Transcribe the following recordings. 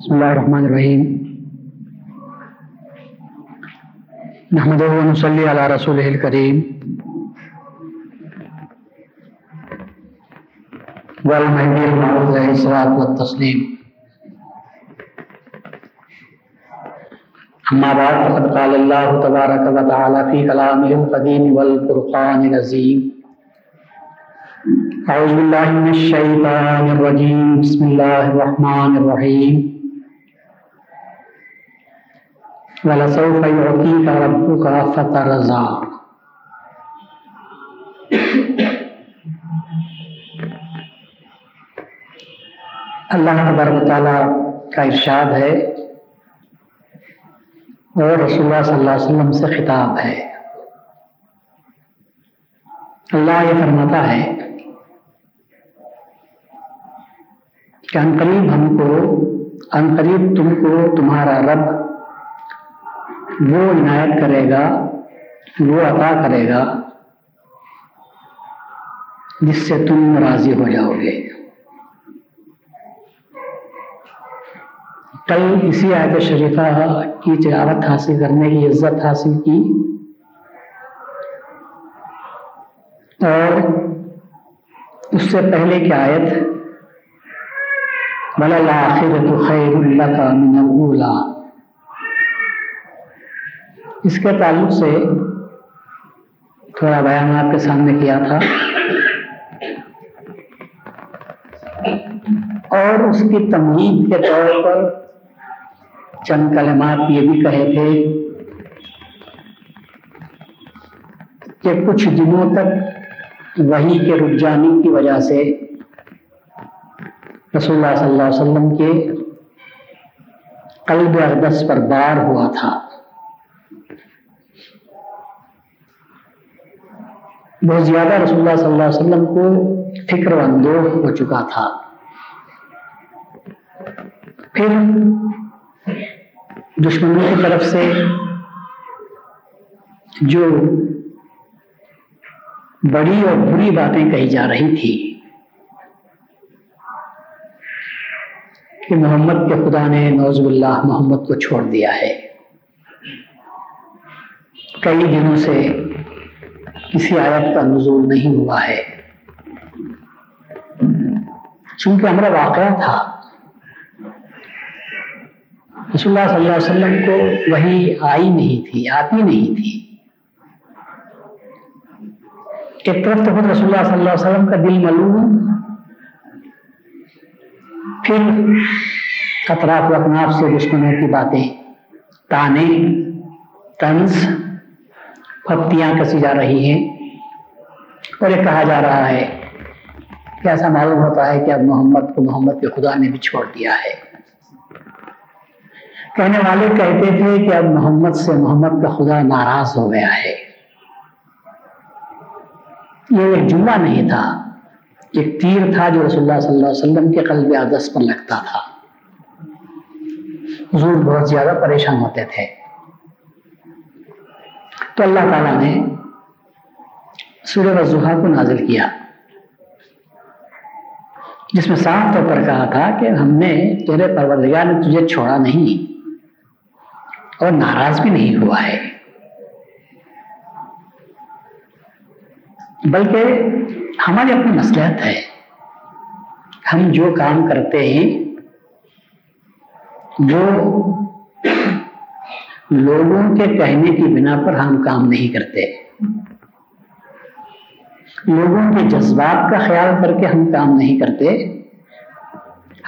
بسم الله الرحمن الرحيم نحمده ونصلي على رسوله الكريم والمهدي المعروف عليه الصلاة والتسليم أما بعد، فقد قال الله تبارك وتعالى في كلامه القديم والفرقان العظيم أعوذ بالله من الشيطان الرجيم بسم الله الرحمن الرحيم ولسوف يعطيك ربك فترضى اللہ تبارک تعالیٰ کا ارشاد ہے۔ اور رسول اللہ صلی اللہ علیہ وسلم سے خطاب ہے۔ اللہ یہ فرماتا ہے کہ ان قریب ہم کو، ان قریب تم کو تمہارا رب وہ عنایت کرے گا، وہ عطا کرے گا، جس سے تم راضی ہو جاؤ گے۔ کل اسی آیت شریفہ کی تجارت حاصل کرنے کی عزت حاصل کی۔ اور اس سے پہلے کی آیت، وَلَلْآخِرَةُ خَيْرٌ لَكَ مِنَ الْأُولَى۔ اس کے تعلق سے تھوڑا بیان آپ کے سامنے کیا تھا۔ اور اس کی تمہید کے طور پر چند کلمات یہ بھی کہے تھے کہ کچھ دنوں تک وہی کے رک جانے کی وجہ سے رسول اللہ صلی اللہ علیہ وسلم کے قلب اقدس پر بار ہوا تھا۔ بہت زیادہ رسول اللہ صلی اللہ علیہ وسلم کو فکر و اندوہ ہو چکا تھا۔ پھر دشمنوں کی طرف سے جو بڑی اور بری باتیں کہی جا رہی تھی کہ محمد کے خدا نے نوز اللہ محمد کو چھوڑ دیا ہے۔ کئی دنوں سے کسی آیت کا نزول نہیں ہوا ہے۔ چونکہ ہمارا واقعہ تھا۔ رسول اللہ صلی اللہ علیہ وسلم کو وہی آئی نہیں تھی، آتی نہیں تھی۔ ایک طرف تو خود رسول اللہ صلی اللہ علیہ وسلم کا دل ملوم پھر اطراف و اکناف سے دشمنوں کی باتیں، تانے، طنز پھپتیاں کسی جا رہی ہیں اور یہ کہا جا رہا ہے کہ ایسا معلوم ہوتا ہے کہ اب محمد کو محمد کے خدا نے بھی چھوڑ دیا ہے۔ کہنے والے کہتے تھے کہ اب محمد سے محمد کا خدا ناراض ہو گیا ہے۔ یہ ایک جملہ نہیں تھا، ایک تیر تھا جو رسول اللہ صلی اللہ علیہ وسلم کے قلب عدس پر لگتا تھا۔ حضور بہت زیادہ پریشان ہوتے تھے۔ تو اللہ تعالیٰ نے سورہ وضحا کو نازل کیا۔ جس میں صاف طور پر کہا تھا کہ ہم نے تیرے پروردگار نے تجھے چھوڑا نہیں اور ناراض بھی نہیں ہوا ہے۔ بلکہ ہماری اپنی مسلحت ہے۔ ہم جو کام کرتے ہیں جو لوگوں کے کہنے کی بنا پر ہم کام نہیں کرتے۔ لوگوں کے جذبات کا خیال کر کے ہم کام نہیں کرتے۔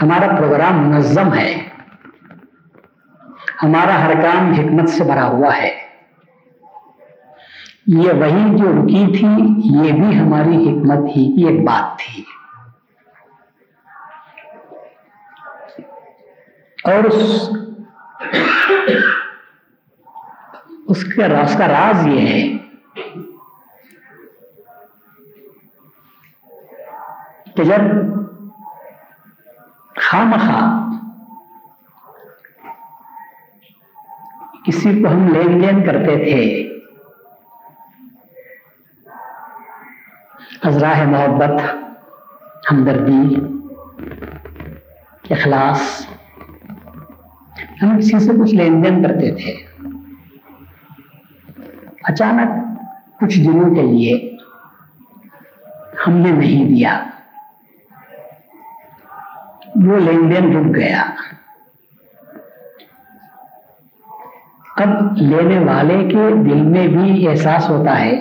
ہمارا پروگرام منظم ہے۔ ہمارا ہر کام حکمت سے بھرا ہوا ہے۔ یہ وہی جو رکی تھی، یہ بھی ہماری حکمت ہی کی ایک بات تھی۔ اور اس اس کا راز کا راز یہ ہے۔ کہ جب خام خواہ کسی کو ہم لین دین کرتے تھے ازراہ محبت، ہمدردی، اخلاص، ہم کسی سے کچھ لین دین کرتے تھے۔ اچانک کچھ دنوں کے لیے ہم نے نہیں دیا۔ وہ لین دین رک گیا۔ اب لینے والے کے دل میں بھی احساس ہوتا ہے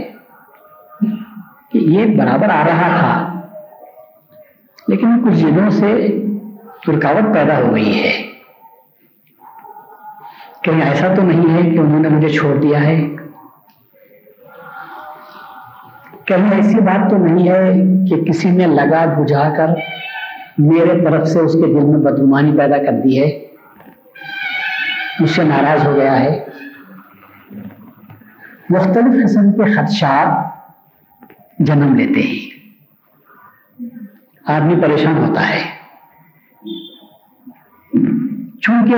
کہ یہ برابر آ رہا تھا۔ لیکن کچھ دنوں سے رکاوٹ پیدا ہو گئی ہے۔ کہیں ایسا تو نہیں ہے کہ انہوں نے مجھے چھوڑ دیا ہے۔ کہیں ایسی بات تو نہیں ہے کہ کسی نے لگا بجھا کر میرے طرف سے اس کے دل میں بدگمانی پیدا کر دی ہے۔ مجھ سے ناراض ہو گیا ہے۔ مختلف قسم کے خدشات جنم لیتے ہیں۔ آدمی پریشان ہوتا ہے۔ چونکہ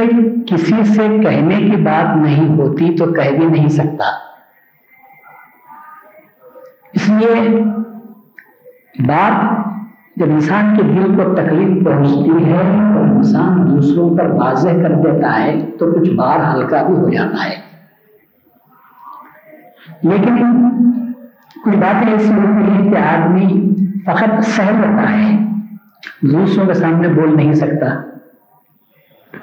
کسی سے کہنے کی بات نہیں ہوتی تو کہہ بھی نہیں سکتا۔ لیے بات جب انسان کے دل کو تکلیف پہنچتی ہے اور انسان دوسروں پر واضح کر دیتا ہے تو کچھ بار ہلکا بھی ہو جاتا ہے۔ لیکن کچھ باتیں ایسی ہوتی ہیں کہ آدمی فقط سہ ہوتا ہے، دوسروں کے سامنے بول نہیں سکتا۔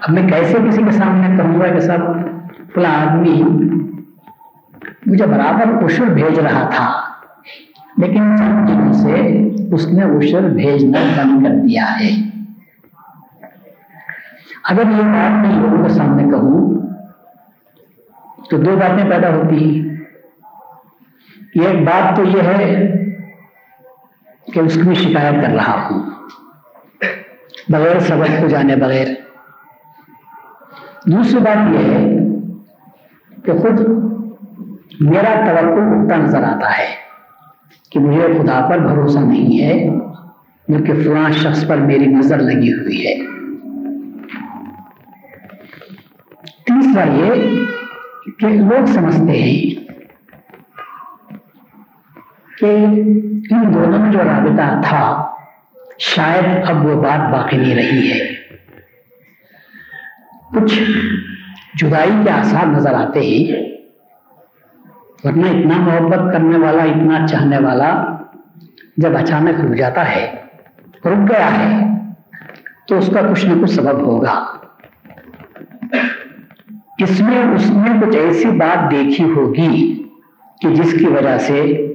اب میں کیسے کسی کے سامنے کہوں گا کہ سب فلاں آدمی مجھے برابر اشر بھیج رہا تھا؟ لیکن چند سے اس نے اشر بھیجنا بند کر دیا ہے۔ اگر یہ بات میں لوگوں کے سامنے کہوں، تو دو باتیں پیدا ہوتی ہیں۔ ایک بات تو یہ ہے کہ اس کی شکایت کر رہا ہوں، بغیر سبق کو جانے بغیر۔ دوسری بات یہ ہے کہ خود میرا توقع اٹھتا نظر آتا ہے۔ کہ مجھے خدا پر بھروسہ نہیں ہے، بلکہ فلاں شخص پر میری نظر لگی ہوئی ہے۔ تیسرا یہ کہ لوگ سمجھتے ہیں کہ ان دونوں میں جو رابطہ تھا، شاید اب وہ بات باقی نہیں رہی ہے۔ کچھ جدائی کے آثار نظر آتے ہیں۔ ورنہ اتنا محبت کرنے والا، اتنا چاہنے والا جب اچانک رک جاتا ہے، رک گیا ہے، تو اس کا کچھ نہ کچھ سبب ہوگا۔ اس میں، اس نے کچھ ایسی بات دیکھی ہوگی کہ جس کی وجہ سے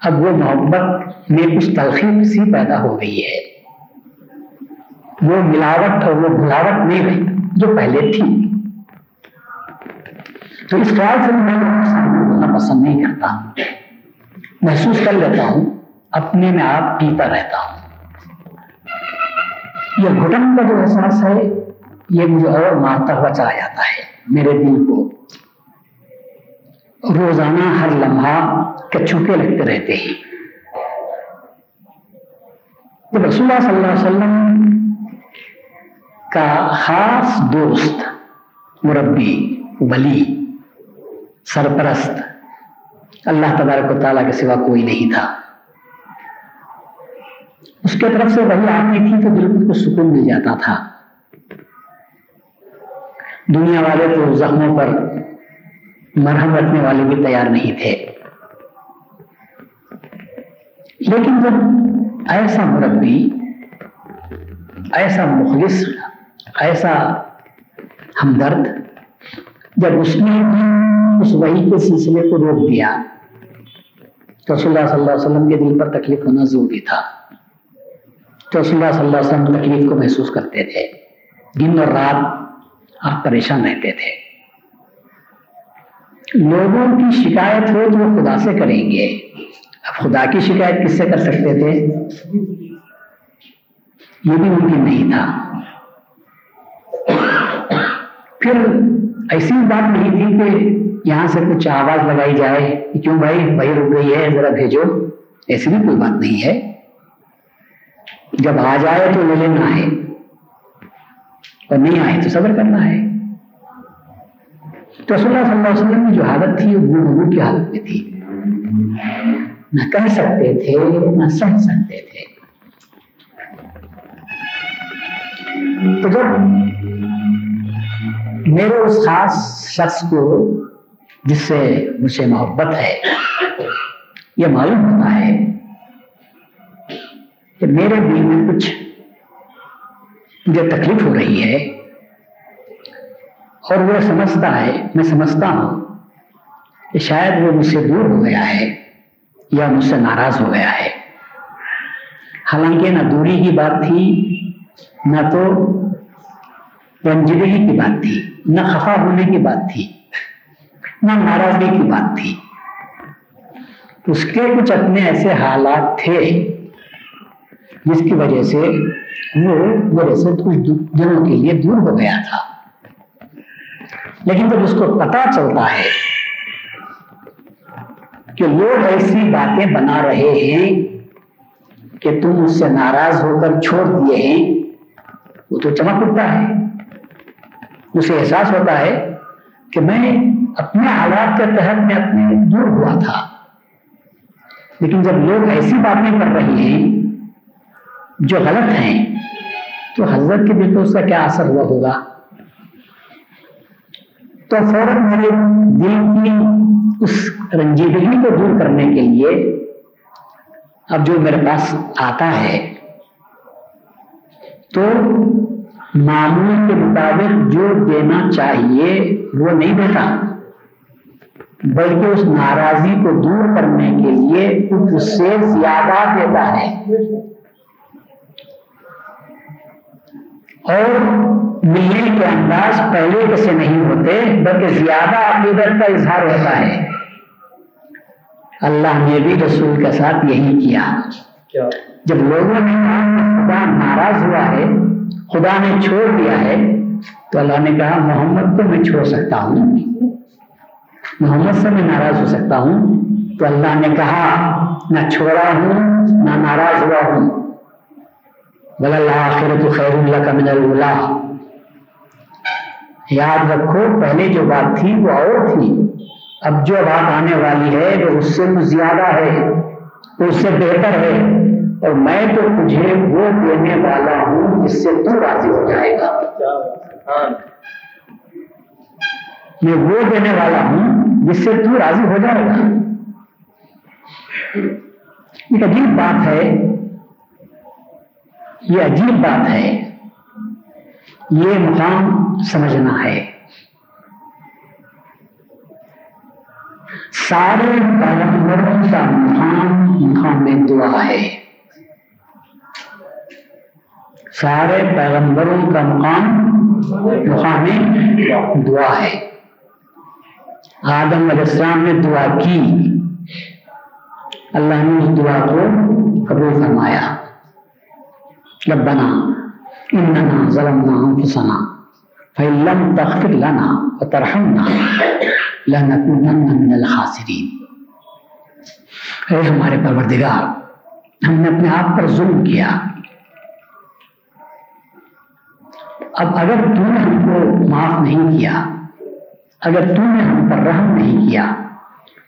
اب وہ محبت میں کچھ تلخی سی پیدا ہو گئی ہے۔ وہ ملاوٹ اور وہ بلاوٹ میں جو پہلے تھی۔ تو اس خیال سے میں بولنا پسند نہیں کرتا محسوس کر لیتا ہوں، اپنے میں آپ پیتا رہتا ہوں۔ یہ گھٹن کا جو احساس ہے، یہ مجھے اور مارتا ہوا چلا جاتا ہے، میرے دل کو۔ روزانہ ہر لمحہ کچھوکے لگتے رہتے ہیں۔ جب رسول اللہ صلی اللہ علیہ وسلم کا خاص دوست، مربی، ولی سرپرست۔ اللہ تبارک و تعالیٰ کے سوا کوئی نہیں تھا۔ اس کے طرف سے وہی آتی تھی تو بالکل کو سکون مل جاتا تھا۔ دنیا والے تو زخموں پر مرہم رکھنے والے بھی تیار نہیں تھے۔ لیکن جب ایسا مربی ایسا مخلص، ایسا ہمدرد، جب اس نے اس وحی کے سلسلے کو روک دیا۔ تو رسول اللہ صلی اللہ علیہ وسلم کے دل پر تکلیف ہونا ضروری تھا۔ تو رسول اللہ صلی اللہ علیہ وسلم تکلیف کو محسوس کرتے تھے۔ دن اور رات آپ پریشان رہتے تھے۔ لوگوں کی شکایت ہو تو وہ خدا سے کریں گے۔ اب خدا کی شکایت کس سے کر سکتے تھے؟ یہ بھی ممکن نہیں تھا۔ پھر ایسی بات نہیں تھی کہ یہاں سے کچھ آواز لگائی جائے کہ کیوں بھائی؟ بھائی رک گئی ہے، ذرا بھیجو۔ ایسی بھی کوئی بات نہیں ہے۔ جب آ جائے تو لے لینا ہے اور نہیں آئے تو صبر کرنا ہے۔ تو رسول اللہ صلی اللہ علیہ وسلم کی جو حالت تھی، وہ گرو کی حالت میں تھی۔ نہ کہہ سکتے تھے، نہ سہ سکتے تھے۔ تو جب میرے اس خاص شخص کو جس سے مجھے محبت ہے، یہ معلوم ہوتا ہے کہ میرے دل میں کچھ مجھے تکلیف ہو رہی ہے اور وہ سمجھتا ہے، میں سمجھتا ہوں کہ شاید وہ مجھ سے دور ہو گیا ہے یا مجھ سے ناراض ہو گیا ہے۔ حالانکہ نہ دوری کی بات تھی، نہ تو رنجیدگی کی بات تھی، نہ خفا ہونے کی بات تھی۔ نہ ناراضگی کی بات تھی۔ اس کے کچھ اپنے ایسے حالات تھے جس کی وجہ سے وہ میرے سے کچھ دنوں کے لیے دور ہو گیا تھا۔ لیکن جب اس کو پتا چلتا ہے کہ لوگ ایسی باتیں بنا رہے ہیں کہ تم اس سے ناراض ہو کر چھوڑ دیے ہیں، وہ تو چمک اٹھتا ہے۔ اسے احساس ہوتا ہے کہ میں اپنے حالات کے تحت میں اپنے دور ہوا تھا۔ لیکن جب لوگ ایسی باتیں کر رہے ہیں جو غلط ہیں، تو حضرت کے دل کو اس کا کیا اثر ہوا ہوگا؟ تو فوراً میرے دل کی اس رنجیدگی کو دور کرنے کے لیے اب جو میرے پاس آتا ہے، تو معمول کے مطابق جو دینا چاہیے وہ نہیں دیتا۔ بلکہ اس ناراضی کو دور کرنے کے لیے اس سے زیادہ دیتا ہے۔ اور ملنے کے انداز پہلے کیسے نہیں ہوتے بلکہ زیادہ عقیدت کا اظہار ہوتا ہے۔ اللہ نے بھی رسول کے ساتھ یہی کیا۔ جب لوگوں نے خدا ناراض ہوا ہے خدا نے چھوڑ دیا ہے تو اللہ نے کہا محمد کو میں چھوڑ سکتا ہوں۔ محمد سے میں ناراض ہو سکتا ہوں۔ تو اللہ نے کہا، نہ چھوڑا ہوں، نہ ناراض ہوا ہوں۔ بل اللہ آخر تو خیر اللہ کا من اللہ یاد رکھو، پہلے جو بات تھی وہ اور تھی۔ اب جو بات آنے والی ہے، وہ اس سے زیادہ ہے اس سے بہتر ہے۔ اور میں تو تجھے وہ دینے والا ہوں جس سے تو راضی ہو جائے گا۔ میں وہ دینے والا ہوں جس سے تو راضی ہو جائے گا۔ ایک عجیب بات ہے۔ یہ عجیب بات ہے۔ یہ مقام سمجھنا ہے۔ سارے پیغمبروں کا مقام مقام میں دعا ہے۔ سارے پیغمبروں کا مقام مقام دعا ہے۔ آدم علیہ السلام نے دعا کی۔ اللہ نے اس دعا کو قبول فرمایا۔ ربنا اننا ظلمنا انفسنا فإن لم تغفر لنا وترحمنا لنكونن من الخاسرین۔ اے ہمارے پروردگار، ہم نے اپنے آپ پر ظلم کیا۔ اب اگر تو نے ہم کو معاف نہیں کیا اگر تو نے ہم پر رحم نہیں کیا،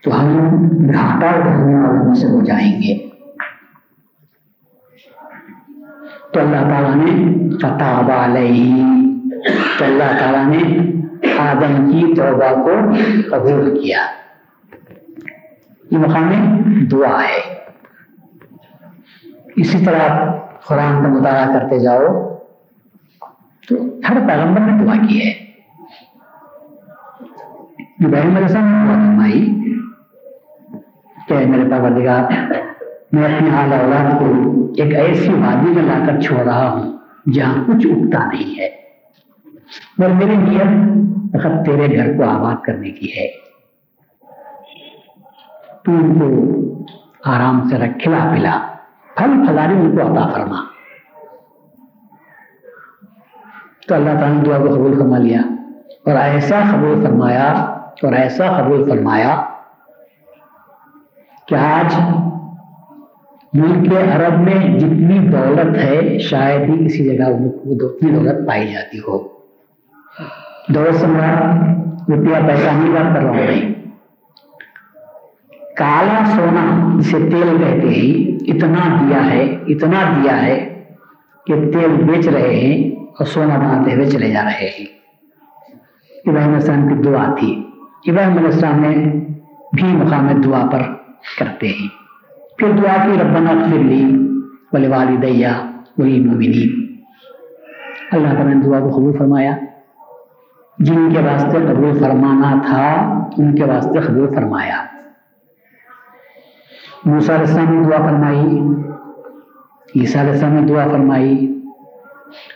تو ہم گھاٹا اٹھانے والوں میں سے ہو جائیں گے۔ تو اللہ تعالیٰ نے فتح علیہ۔ تو اللہ تعالیٰ نے آدم کی توبہ کو قبول کیا۔ یہ مقام دعا ہے۔ اسی طرح قرآن کا مطالعہ کرتے جاؤ، تو ہر پیغمبر نے دعا کی ہے۔ السلام نے دعا فرمائی کہ میرے پروردگار میں اپنی اعلیٰ اولاد کو ایک ایسی وادی میں لا کر چھوڑ رہا ہوں جہاں کچھ اگتا نہیں ہے اور میری نیت فقط تیرے گھر کو آباد کرنے کی ہے تو ان کو آرام سے رکھ کھلا پلا پھل پھلاری ان کو عطا فرما تو اللہ تعالیٰ نے دعا کو قبول فرما لیا اور ایسا قبول فرمایا اور ایسا قبول فرمایا کہ آج ملک عرب میں جتنی دولت ہے، شاید ہی کسی جگہ اتنی دولت پائی جاتی ہو۔ دولت سمجھا روپیہ پیسہ نہیں بات کر رہا ہوں کالا سونا جسے تیل کہتے ہیں، اتنا دیا ہے، اتنا دیا ہے کہ تیل بیچ رہے ہیں اور سونا بناتے ہوئے چلے جا رہے ہیں۔ ابراہیم السلام کی دعا تھی۔ ابراہیم علیہ السلام نے بھی مقام دعا پر کرتے ہیں۔ پھر دعا کی ربنا اغفر لی ولی والدیہ ولی مومنین اللہ تعالیٰ نے دعا کو قبول فرمایا۔ جن کے واسطے قبول فرمانا تھا، ان کے واسطے قبول فرمایا۔ موسیٰ علیہ السلام نے دعا فرمائی، عیسیٰ علیہ السلام نے دعا فرمائی،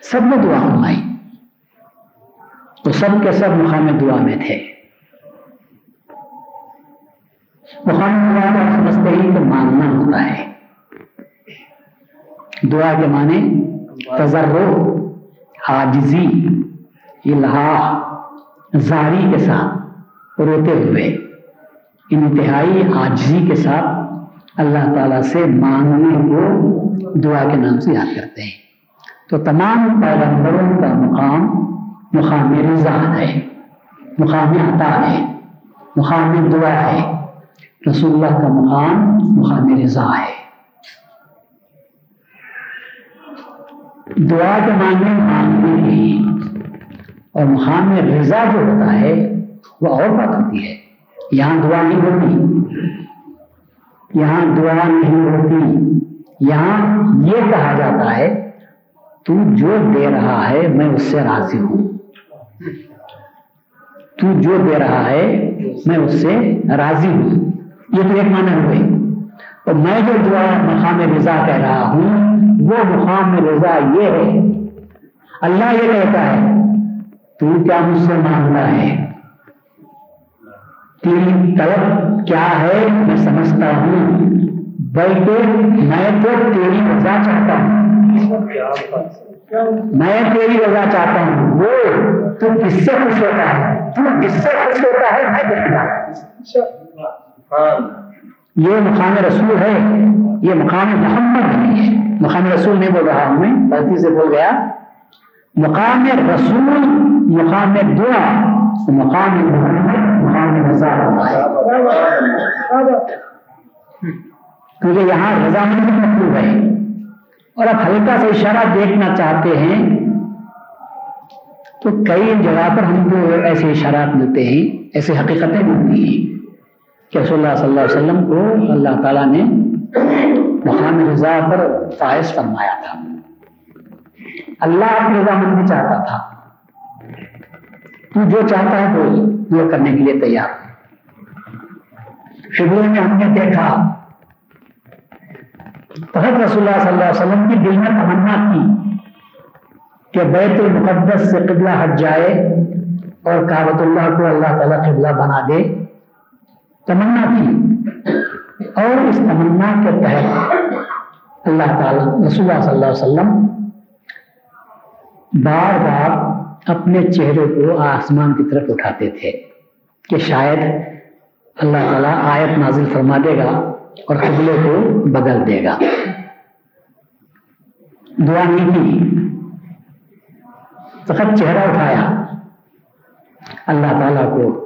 سب نے دعا فرمائی۔ تو سب کے سب مقام دعا میں تھے۔ مقام سمجھتے ہی تو ماننا ہوتا ہے۔ دعا کے معنی تجرب حاجزی الہا زاری کے ساتھ روتے ہوئے، انتہائی حاجزی کے ساتھ اللہ تعالیٰ سے مانگنے کو دعا کے نام سے یاد کرتے ہیں۔ تو تمام پیغمبروں کا مقام مقام رضا ہے مقام عطا ہے مقام دعا ہے۔ رسول اللہ کا مقام مقام رضا ہے۔ دعا کے معنی مانگنے اور مقام رضا جو ہوتا ہے، وہ اور بات ہوتی ہے۔ یہاں دعا نہیں ہوتی۔ یہاں دعا نہیں ہوتی۔ یہاں یہ کہا جاتا ہے، تو جو دے رہا ہے، میں اس سے راضی ہوں۔ تو جو دے رہا ہے، میں اس سے راضی ہوں۔ یہ تو ایک معنی ہوئے اور میں جو دعا مقام رضا کہہ رہا ہوں، وہ مقام رضا یہ ہے۔ اللہ یہ کہتا ہے، تو کیا مجھ سے مانگنا ہے؟ تیری طلب کیا ہے؟ میں سمجھتا ہوں۔ بلکہ میں تو تیری رضا چاہتا ہوں۔ میں تیری رضا چاہتا ہوں۔ وہ تو کس سے خوش ہوتا ہے؟ تو کس سے خوش ہوتا ہے؟ میں دیکھتا یہ مقام رسول ہے۔ یہ مقام محمد نہیں ہے۔ مقام رسول نہیں بول رہا ہوں میں، غلطی سے بول گیا۔ مقام رسول، مقام دعا، مقام محمد، مقام رضا ہوتا ہے۔ کیونکہ یہاں رضا مطلوب ہے۔ اور اب ہلکا سا اشارہ دیکھنا چاہتے ہیں تو کئی جگہ پر ہم کو ایسے اشارات ملتے ہیں، ایسے حقیقتیں ملتی ہیں۔ کہ رسول اللہ صلی اللہ علیہ وسلم کو اللہ تعالیٰ نے مقام رضا پر فائز فرمایا تھا۔ اللہ اپنی رضامندی چاہتا تھا۔ تو جو چاہتا ہے وہ وہ کرنے کے لیے تیار۔ شروع میں ہم نے دیکھا۔ بہت رسول اللہ صلی اللہ علیہ وسلم کی دل میں تمنا تھی کہ بیت المقدس سے قبلہ ہٹ جائے اور کابت اللہ کو اللہ تعالیٰ قبلہ بنا دے۔ تمنا تھی اور اس تمنا کے تحت اللہ تعالیٰ، رسول اللہ صلی اللہ علیہ وسلم بار بار اپنے چہرے کو آسمان کی طرف اٹھاتے تھے کہ شاید اللہ تعالیٰ آیت نازل فرما دے گا اور قبلے کو بدل دے گا۔ دعا نہیں کی۔ فقط چہرہ اٹھایا۔ اللہ تعالیٰ کو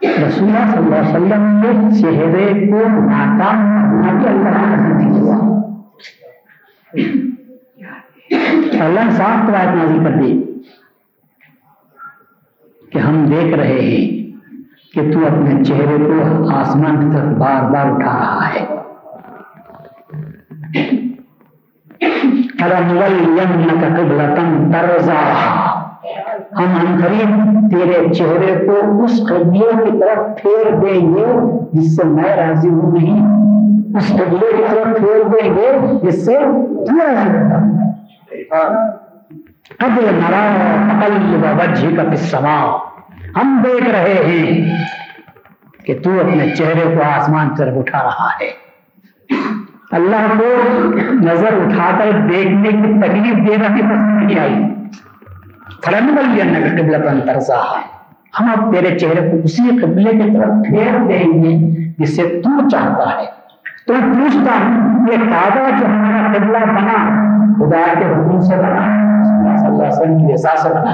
رسول اللہ صلی اللہ علیہ وسلم کے چہرے کو ناکام ہونا کے اللہ کا نصیب ہوا اللہ نے صاف روایت نازل کر دی کہ ہم دیکھ رہے ہیں کہ تو اپنے چہرے کو آسمان کی طرف بار بار اٹھا رہا ہے ہم قریب تیرے چہرے کو اس قبلے کی طرف پھیر دیں گے جس سے میں راضی ہوں نہیں۔ اس قبلے کی طرف پھیر دیں گے جس سے تو راضی ہوتا قبل نرا قلب وجہ کا سما ہم دیکھ رہے ہیں کہ تو اپنے چہرے کو آسمان طرف اٹھا رہا ہے۔ اللہ کو نظر اٹھا کر دیکھنے کی تکلیف دینا بھی پسند نہیں آئی۔ ہم اب تیرے چہرے کو اسی قبلے کی طرف پھیر دیں گے جس سے تو چاہتا ہے تو پوچھتا ہوں یہ کعبہ جو ہمارا قبلہ بنا خدا کے حکم سے بنا صلی اللہ علیہ وسلم کی رضا سے بنا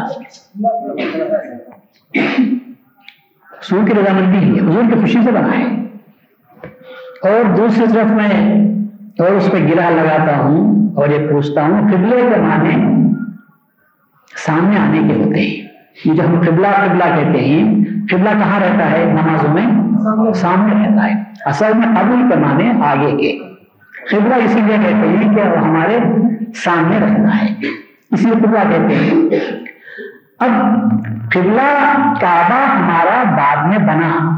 حضور کی رضامندی ہے حضور کی خوشی سے بنا ہے اور دوسری طرف میں اور اس پہ گرا لگاتا ہوں اور یہ پوچھتا ہوں قبلے کے معنی سامنے آنے کے ہوتے ہیں۔ یہ جو ہم قبلہ قبلہ کہتے ہیں، قبلہ کہاں رہتا ہے؟ نمازوں میں سامنے رہتا ہے۔ اصل میں قبول کے آگے کے۔ قبلہ اسی لیے کہتے ہیں کہ وہ ہمارے سامنے رہتا ہے۔ اسی لیے قبلہ کہتے ہیں۔ اب قبلہ کعبہ ہمارا بعد میں بنا۔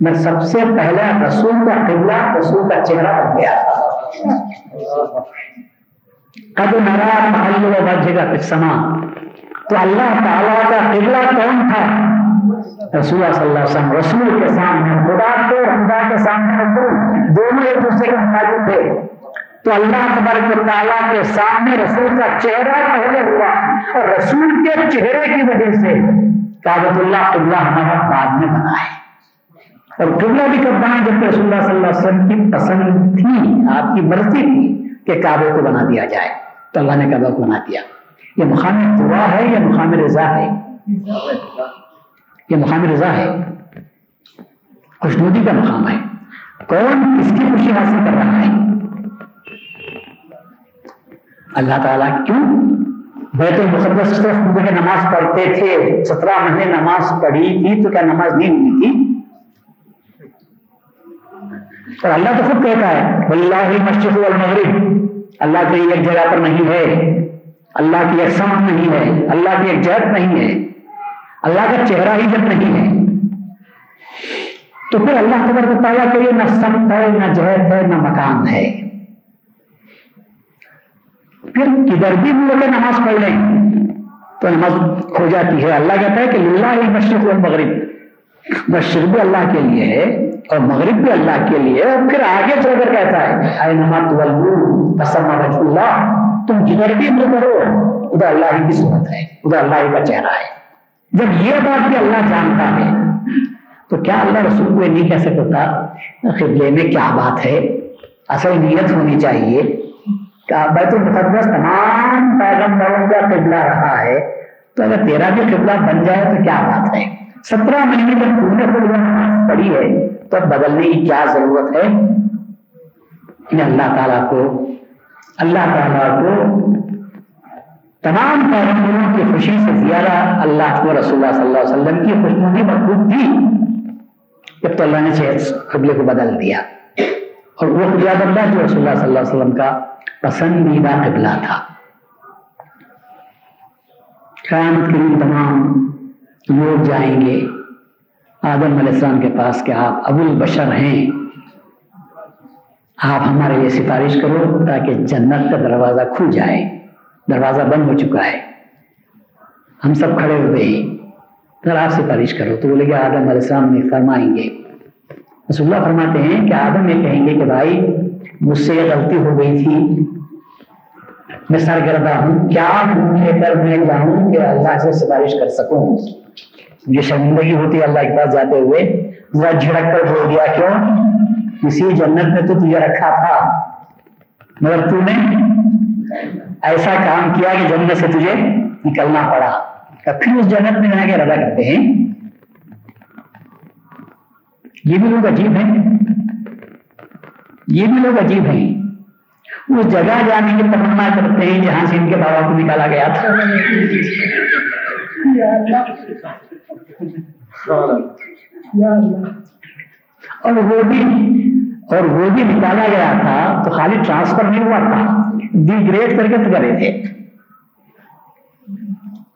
میں سب سے پہلا رسول کا قبلہ رسول کا چہرہ بن گیا۔ قد نرا محل و وجہ کا سما تو اللہ تعالیٰ کا قبلہ کون تھا؟ رسول اللہ صلی اللہ علیہ وسلم، رسول کے سامنے، خدا کو خدا کے سامنے رسول، دونوں ایک دوسرے کے مخالف تھے۔ تو اللہ تبارک و تعالیٰ کے سامنے رسول کا چہرہ پہلے ہوا اور رسول کے چہرے کی وجہ سے کابت اللہ قبلہ ہمارا بعد میں بنا ہے۔ اور قبلہ بھی کب بنا جب رسول اللہ صلی اللہ علیہ وسلم کی پسند تھی، آپ کی مرضی تھی کہ کعبے کو بنا دیا جائے۔ تو اللہ نے کعبہ کو بنا دیا۔ یہ مقام دعا ہے یا مقام رضا ہے؟ یہ مقام رضا ہے۔ خوشنودی کا مقام ہے۔ کون اس کی خوشی حاصل کر رہا ہے؟ اللہ تعالیٰ کیوں؟ بیت المقدس صرف نماز پڑھتے تھے۔ سترہ مہینے نماز پڑھی تھی تو کیا نماز نہیں ہوئی تھی؟ اور اللہ تو خود کہتا ہے اللہ مشرق والمغرب۔ اللہ کی ایک جگہ پر نہیں ہے۔ اللہ کی ایک سمت نہیں ہے، اللہ کی ایک جہت نہیں ہے، اللہ کا چہرہ ہی جب نہیں ہے۔ تو پھر اللہ خبر بتایا کہ یہ نہ سمت ہے، نہ جہت ہے، نہ مکان ہے۔ پھر کدھر بھی ہم لوگ نماز پڑھ لیں تو نماز کھو جاتی ہے۔ اللہ کہتا ہے کہ اللہ مشرق والمغرب۔ مشرق بھی اللہ کے لیے ہے اور مغرب بھی اللہ کے لیے اور پھر آگے چل کر کہتا ہے، اے نماز اللہ۔ تم جدھر بھی عمل کرو۔ ادھر اللہ ہی کی صورت ہے۔ ادھر اللہ ہی کا چہرہ ہے۔ جب یہ بات بھی اللہ جانتا ہے، تو کیا اللہ رسول کو یہ نہیں کہہ سکتا قبلے میں کیا بات ہے؟ اصل نیت ہونی چاہیے۔ کہ بیت المقدس تمام پیغمبروں کا قبلہ رہا ہے۔ تو اگر تیرا بھی قبلہ بن جائے تو کیا بات ہے؟ سترہ مہینے جب تم نے خود نماز پڑھی ہے، تو بدلنے کی کیا ضرورت ہے؟ اللہ تعالیٰ کو اللہ تعالیٰ کو تمام پیغمبروں کی خوشی سے زیادہ اللہ کو رسول اللہ صلی اللہ علیہ وسلم کی خوشبو مضبوط تھی جب تو اللہ نے قبلے کو بدل دیا۔ اور وہ خدا بدلا جو رسول اللہ صلی اللہ علیہ وسلم کا پسندیدہ قبلہ تھا۔ قیامت کے دن تمام لوگ جائیں گے۔ آدم علیہ السلام کے پاس کہ آپ ابو البشر ہیں۔ آپ ہمارے لیے سفارش کرو تاکہ جنت کا دروازہ کھل جائے۔ دروازہ بند ہو چکا ہے۔ ہم سب کھڑے ہوئے ہیں اگر آپ سفارش کرو تو بولے کہ آدم علیہ السلام نے فرمائیں گے۔ رسول اللہ فرماتے ہیں کہ آدم یہ کہیں گے کہ بھائی، مجھ سے یہ غلطی ہو گئی تھی۔ میں سرگردہ ہوں۔ کیا کر میں جاؤں کہ اللہ سے سفارش کر سکوں۔ یہ شرمندگی ہوتی ہے اللہ کے پاس جاتے ہوئے۔ ذرا جھڑک کر بول دیا، کیوں؟ اسی جنت میں تو تجھے رکھا تھا، مگر تو نے ایسا کام کیا کہ جنت سے تجھے نکلنا پڑا۔ پھر اس جنت میں جا کے رضا کرتے ہیں۔ یہ بھی لوگ عجیب ہیں۔ یہ بھی لوگ عجیب ہیں۔ اس جگہ جانے کی تمنا کرتے ہیں جہاں سے ان کے بابا کو نکالا گیا تھا۔ اور وہ بھی اور وہ بھی نکالا گیا تھا تو خالی ٹرانسفر نہیں ہوا تھا۔ ڈی گریڈ کر کے تو کرے تھے۔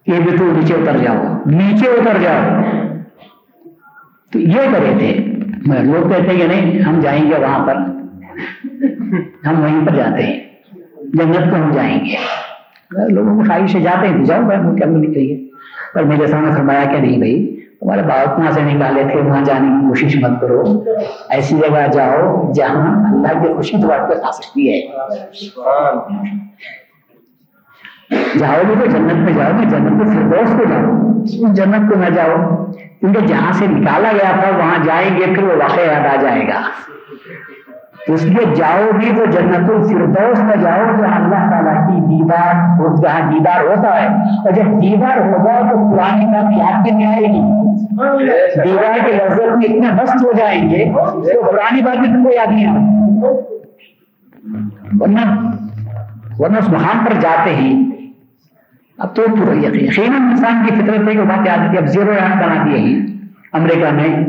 یہ بھی تو نیچے اتر جاؤ۔ نیچے اتر جاؤ۔ تو یہ کرے تھے۔ لوگ کہتے ہیں کہ نہیں، ہم جائیں گے وہاں پر۔ ہم وہیں پر جاتے ہیں۔ جنت کو ہم جائیں گے۔ لوگوں کو خواہش سے جاتے ہیں تو جاؤ، بھائی کیا نکلیے پر میرے سامنے فرمایا کہ نہیں بھائی تمہارے باپ وہاں سے نکالے تھے، وہاں جانے کی کوشش مت کرو۔ ایسی جگہ جاؤ جہاں اللہ کی خوشی تمہارے پاس آ سکتی ہے۔ جاؤ گے تو جنت میں جاؤ گے جنت میں فردوس کو جاؤ۔ اس جنت کو نہ جاؤ۔ کیونکہ جہاں سے نکالا گیا تھا، وہاں جائیں گے، پھر وہ واقعہ یاد آ جائے گا۔ اس لیے جاؤ بھی تو جنت الفردوس میں جاؤ جہاں اللہ تعالیٰ کی دیدار جہاں دیدار ہوتا ہے۔ اور جب دیدار ہوگا تو پرانی بات یاد بھی نہیں آئے گی۔ دیدار کے لذت میں اتنے مست ہو جائیں گے تو پرانی بات بھی تم کو یاد نہیں آئے۔ ورنہ ورنہ اس مقام پر جاتے ہی اب تو پورا یقیناً انسان کی فطرت ہے کہ بات یاد اب زیرو یاد بنا دیے ہیں امریکہ میں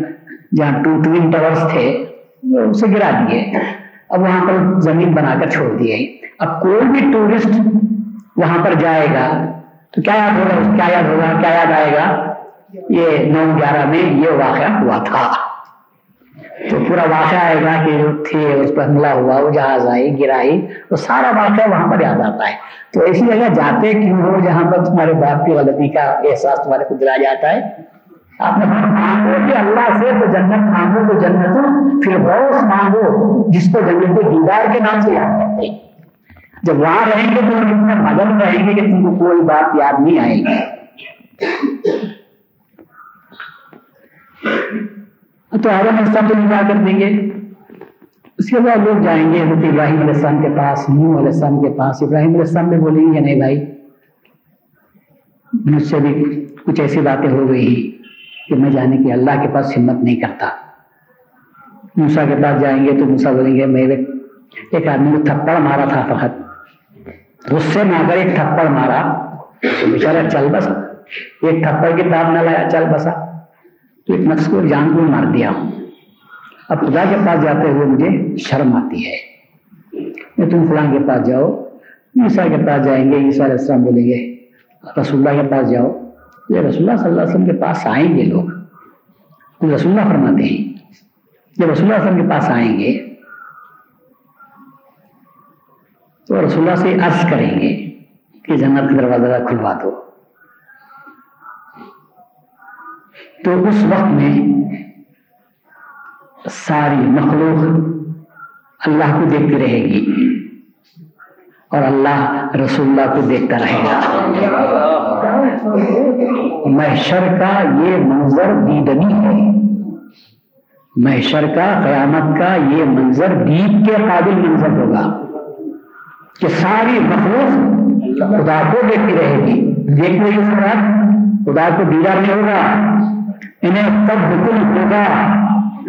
جہاں ٹو ٹوین ٹاورس تھے اسے گرا دیے۔ اب وہاں پر زمین بنا کر چھوڑ دیے۔ اب کوئی بھی ٹورسٹ وہاں پر جائے گا تو کیا یاد ہوگا کیا یاد ہوگا؟ کیا یاد آئے گا؟ یہ نو گیارہ میں یہ واقعہ ہوا تھا۔ تو پورا واقعہ آئے گا کہ جو تھے، اس پر حملہ ہوا، وہ جہاز آئی، گرائی وہ سارا واقعہ وہاں پر یاد آتا ہے۔ تو ایسی جگہ جاتے کیوں ہو جہاں پر تمہارے باپ کی غلطی کا احساس تمہارے کو دلا جاتا ہے۔ مانگو کہ اللہ سے تو جنت مانگو تو جنت پھر روس مانگو، جس کو جنت دیدار کے نام سے یاد کرتے جب وہاں رہیں گے تو اتنے مگن رہیں گے کہ تم کو کوئی بات یاد نہیں آئے گی۔ تو آدم السلام تو نکاح کر دیں گے۔ اس کے بعد لوگ جائیں گے، حضرت ابراہیم علیہ السلام کے پاس نو علیہ السلام کے پاس۔ ابراہیم علیہ السلام میں بولیں گے نہیں بھائی، مجھ سے بھی کچھ ایسی باتیں ہو گئی۔ کہ میں جانے کی اللہ کے پاس ہمت نہیں کرتا۔ موسا کے پاس جائیں گے تو موسا بولیں گے، میرے ایک آدمی کو تھپڑ مارا تھا فقط غصے میں اگر ایک تھپڑ مارا۔ تو بیچارہ چل بسا۔ ایک تھپڑ کی تاب نہ لایا، چل بسا۔ تو ایک نفس کو جان کو مار دیا۔ ہوں اب خدا کے پاس جاتے ہوئے مجھے شرم آتی ہے۔ میں تم فلاں کے پاس جاؤ۔ عیسیٰ کے پاس جائیں گے، عیسیٰ علیہ السلام بولیں گے، رسول اللہ کے پاس جاؤ۔ یہ رسول اللہ صلی اللہ علیہ وسلم کے پاس آئیں گے لوگ۔ رسول اللہ فرماتے ہیں، جب رسول اللہ علیہ وسلم کے پاس آئیں گے، تو رسول اللہ سے عرض کریں گے کہ جنت کا دروازہ کھلوا دو۔ تو اس وقت میں ساری مخلوق اللہ کو دیکھتی رہے گی۔ اور اللہ رسول اللہ کو دیکھتا رہے گا۔ محشر کا یہ منظر دیدنی ہے۔ محشر کا قیامت کا یہ منظر دید کے قابل منظر ہوگا۔ کہ ساری مخلوق خدا کو دیکھتی رہے گی۔ دیکھنے کے ساتھ خدا کو دیدار نہیں ہوگا۔ انہیں تب حکم ہوگا۔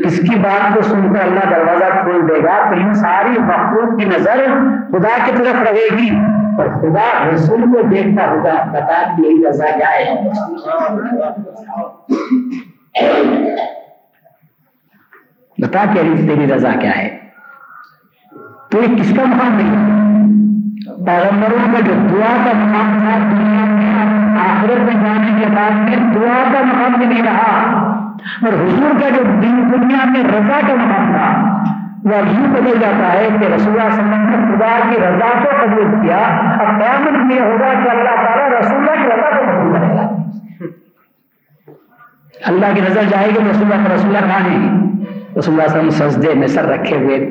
اس کی بات کو سن کر اللہ دروازہ کھول دے گا تو ان ساری مخلوق کی نظر خدا کی طرف رہے گی اور خدا رسول کو دیکھتا ہوگا، بتا یہی رضا کیا ہے۔ بتا کہ تیری رضا کیا ہے؟ تو یہ کس کا مقام نہیں پیغمبروں کا جو دعا کا مقام تھا دنیا میں، آخرت میں جانے کے بعد میں دعا کا مقام بھی نہیں رہا۔ اور حضور کا جو دن دنیا میں رضا کا مقام تھا، وہ یوں بدل جاتا ہے کہ رسول اللہ صلی اللہ علیہ وسلم نے خدا کی رضا کو قبول کیا اور قیامت میں یہ ہوگا کہ اللہ تعالیٰ رسول اللہ کی رضا کو قبول کرے گا۔ اللہ کی نظر جائے گی، رسول اللہ رسول اللہ کہاں ہے رسول اللہ صلی اللہ علیہ وسلم سجدے میں سر رکھے ہوئے